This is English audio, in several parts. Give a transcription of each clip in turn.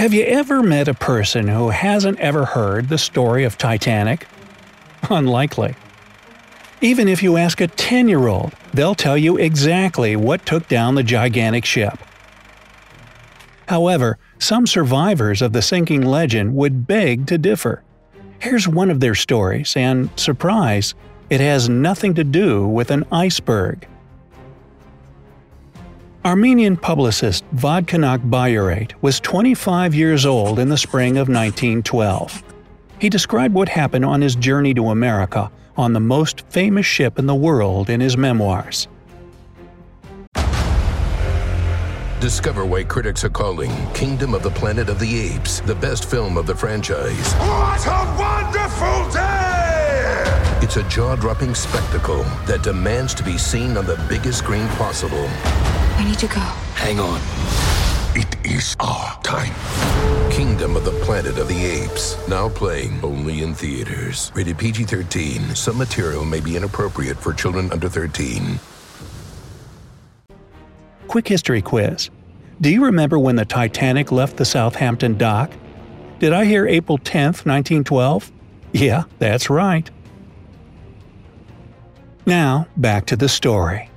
Have you ever met a person who hasn't ever heard the story of Titanic? Unlikely. Even if you ask a 10 year old, they'll tell you exactly what took down the gigantic ship. However, some survivors of the sinking legend would beg to differ. Here's one of their stories, and surprise, it has nothing to do with an iceberg. Armenian publicist Vodkanak Bayarate was 25 years old in the spring of 1912. He described what happened on his journey to America on the most famous ship in the world in his memoirs. Discover why critics are calling Kingdom of the Planet of the Apes the best film of the franchise. What a wonderful day! It's a jaw dropping spectacle that demands to be seen on the biggest screen possible. We need to go. Hang on. It is our time. Kingdom of the Planet of the Apes. Now playing only in theaters. Rated PG 13. Some material may be inappropriate for children under 13. Quick history quiz. Do you remember when the Titanic left the Southampton dock? Did I hear April 10, 1912? Yeah, that's right. Now, back to the story.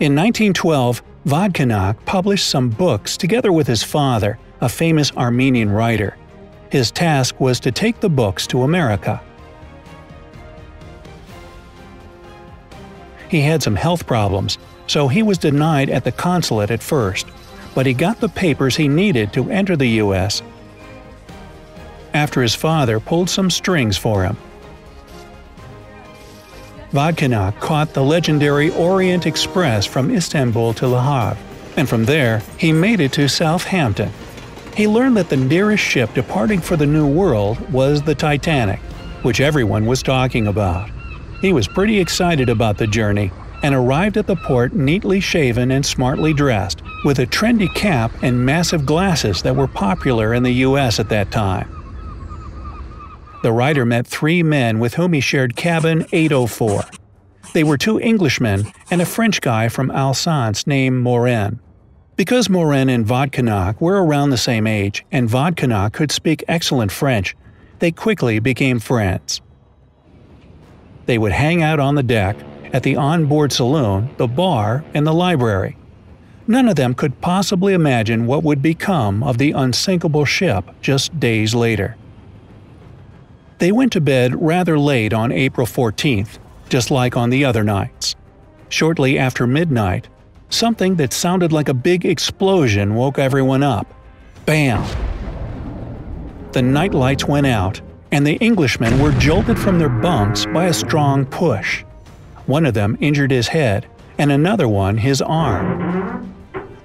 In 1912, Vodkanak published some books together with his father, a famous Armenian writer. His task was to take the books to America. He had some health problems, so he was denied at the consulate at first, but he got the papers he needed to enter the U.S. after his father pulled some strings for him. Vodkanak caught the legendary Orient Express from Istanbul to Le Havre, and from there he made it to Southampton. He learned that the nearest ship departing for the New World was the Titanic, which everyone was talking about. He was pretty excited about the journey and arrived at the port neatly shaven and smartly dressed, with a trendy cap and massive glasses that were popular in the US at that time. The writer met three men with whom he shared cabin 804. They were two Englishmen and a French guy from Alsace named Morin. Because Morin and Vodkanak were around the same age and Vodkanak could speak excellent French, they quickly became friends. They would hang out on the deck, at the onboard saloon, the bar, and the library. None of them could possibly imagine what would become of the unsinkable ship just days later. They went to bed rather late on April 14th, just like on the other nights. Shortly after midnight, something that sounded like a big explosion woke everyone up. Bam! The night lights went out, and the Englishmen were jolted from their bunks by a strong push. One of them injured his head, and another one his arm.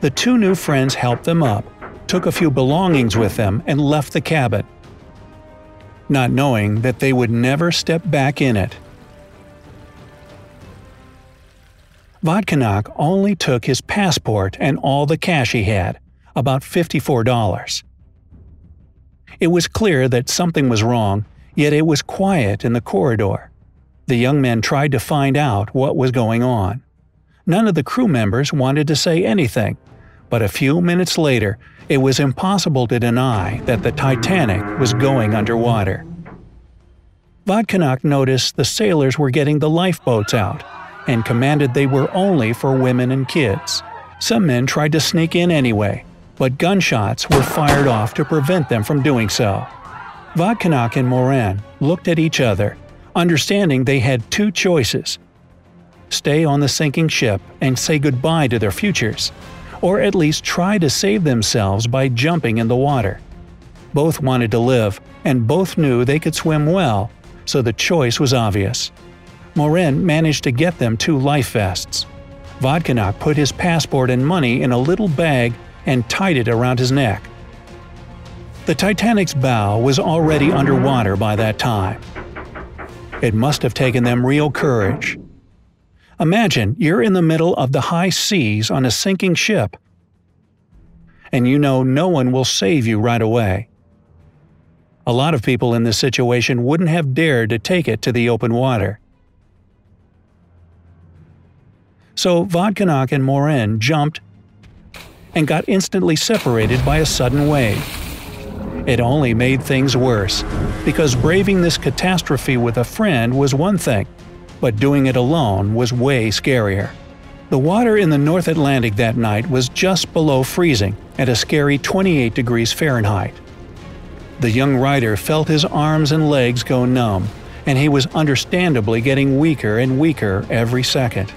The two new friends helped them up, took a few belongings with them, and left the cabin not knowing that they would never step back in it. Vodkanak only took his passport and all the cash he had, about $54. It was clear that something was wrong, yet it was quiet in the corridor. The young men tried to find out what was going on. None of the crew members wanted to say anything, but a few minutes later it was impossible to deny that the Titanic was going underwater. Vodkanak noticed the sailors were getting the lifeboats out and commanded they were only for women and kids. Some men tried to sneak in anyway, but gunshots were fired off to prevent them from doing so. Vodkanak and Morin looked at each other, understanding they had two choices stay on the sinking ship and say goodbye to their futures, or at least try to save themselves by jumping in the water. Both wanted to live, and both knew they could swim well, so the choice was obvious. Morin managed to get them two life vests. Vodkanak put his passport and money in a little bag and tied it around his neck. The Titanic's bow was already underwater by that time. It must have taken them real courage. Imagine you're in the middle of the high seas on a sinking ship, and you know no one will save you right away. A lot of people in this situation wouldn't have dared to take it to the open water. so Vodkanak and Morin jumped and got instantly separated by a sudden wave. It only made things worse, because braving this catastrophe with a friend was one thing, but doing it alone was way scarier. The water in the North Atlantic that night was just below freezing, at a scary 28 degrees Fahrenheit. The young writer felt his arms and legs go numb, and he was understandably getting weaker and weaker every second.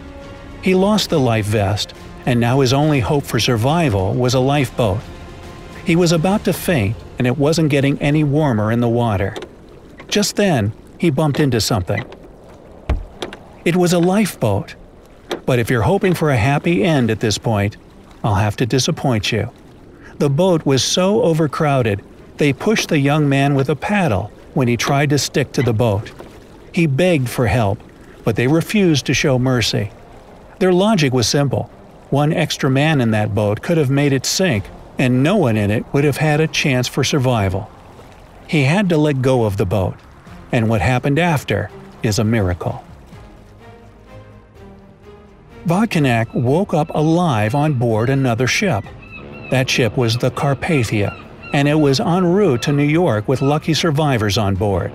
He lost the life vest, and now his only hope for survival was a lifeboat. He was about to faint, and it wasn't getting any warmer in the water. Just then, he bumped into something. It was a lifeboat. But if you're hoping for a happy end at this point, I'll have to disappoint you. The boat was so overcrowded, they pushed the young man with a paddle when he tried to stick to the boat. He begged for help, but they refused to show mercy. Their logic was simple one extra man in that boat could have made it sink, and no one in it would have had a chance for survival. He had to let go of the boat, and what happened after is a miracle. Vodkanak woke up alive on board another ship. That ship was the Carpathia, and it was en route to New York with lucky survivors on board.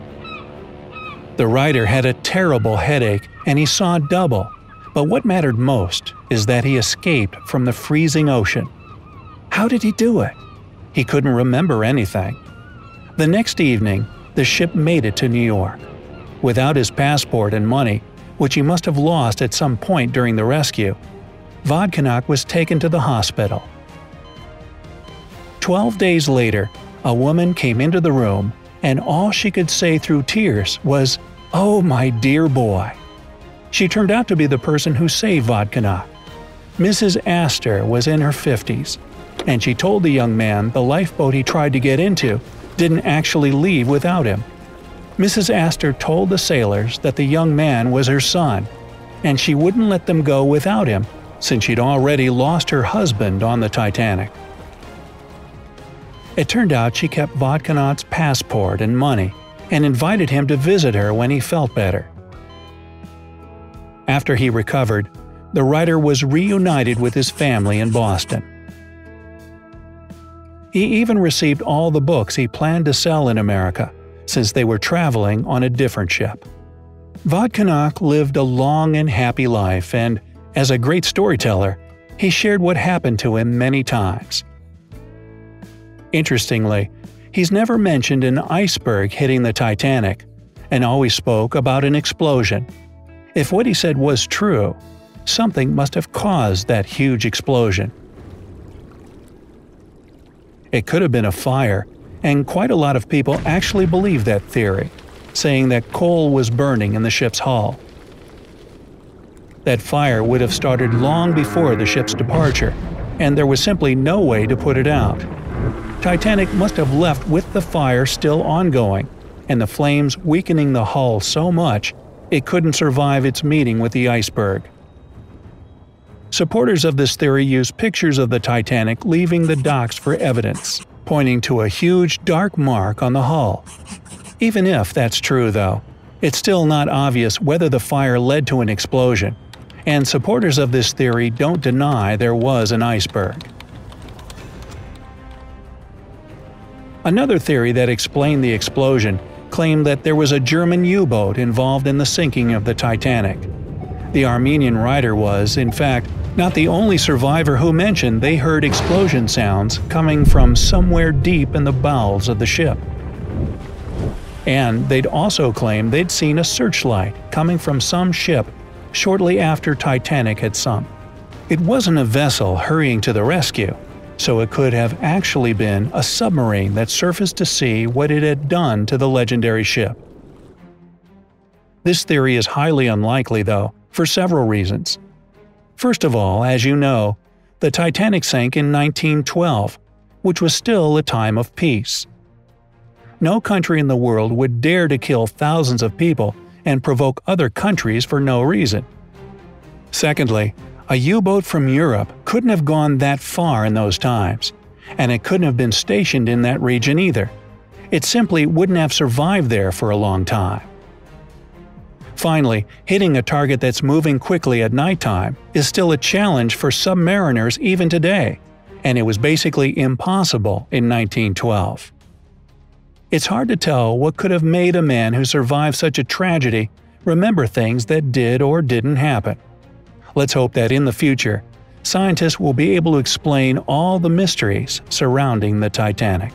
The writer had a terrible headache and he saw double, but what mattered most is that he escaped from the freezing ocean. How did he do it? He couldn't remember anything. The next evening, the ship made it to New York. Without his passport and money, which he must have lost at some point during the rescue, Vodkanak was taken to the hospital. Twelve days later, a woman came into the room, and all she could say through tears was, Oh, my dear boy. She turned out to be the person who saved Vodkanak. Mrs. Astor was in her 50s, and she told the young man the lifeboat he tried to get into didn't actually leave without him. Mrs. Astor told the sailors that the young man was her son, and she wouldn't let them go without him since she'd already lost her husband on the Titanic. It turned out she kept Vodkanak's passport and money and invited him to visit her when he felt better. After he recovered, the writer was reunited with his family in Boston. He even received all the books he planned to sell in America, since they were traveling on a different ship. Vodkanak lived a long and happy life, and, as a great storyteller, he shared what happened to him many times. Interestingly, he's never mentioned an iceberg hitting the Titanic, and always spoke about an explosion. If what he said was true, something must have caused that huge explosion. It could have been a fire, and quite a lot of people actually believe that theory, saying that coal was burning in the ship's hull. That fire would have started long before the ship's departure, and there was simply no way to put it out. Titanic must have left with the fire still ongoing, and the flames weakening the hull so much it couldn't survive its meeting with the iceberg. Supporters of this theory use pictures of the Titanic leaving the docks for evidence, pointing to a huge dark mark on the hull. Even if that's true, though, it's still not obvious whether the fire led to an explosion, and supporters of this theory don't deny there was an iceberg. Another theory that explained the explosion claimed that there was a German U-boat involved in the sinking of the Titanic. The Armenian writer was, in fact, not the only survivor who mentioned they heard explosion sounds coming from somewhere deep in the bowels of the ship. And they'd also claimed they'd seen a searchlight coming from some ship shortly after Titanic had sunk. It wasn't a vessel hurrying to the rescue, so it could have actually been a submarine that surfaced to see what it had done to the legendary ship. This theory is highly unlikely, though, for several reasons. First of all, as you know, the Titanic sank in 1912, which was still a time of peace. No country in the world would dare to kill thousands of people and provoke other countries for no reason. Secondly, a U-boat from Europe couldn't have gone that far in those times, and it couldn't have been stationed in that region either. It simply wouldn't have survived there for a long time. Finally, hitting a target that's moving quickly at nighttime is still a challenge for submariners even today, and it was basically impossible in 1912. It's hard to tell what could have made a man who survived such a tragedy remember things that did or didn't happen. Let's hope that in the future, scientists will be able to explain all the mysteries surrounding the Titanic.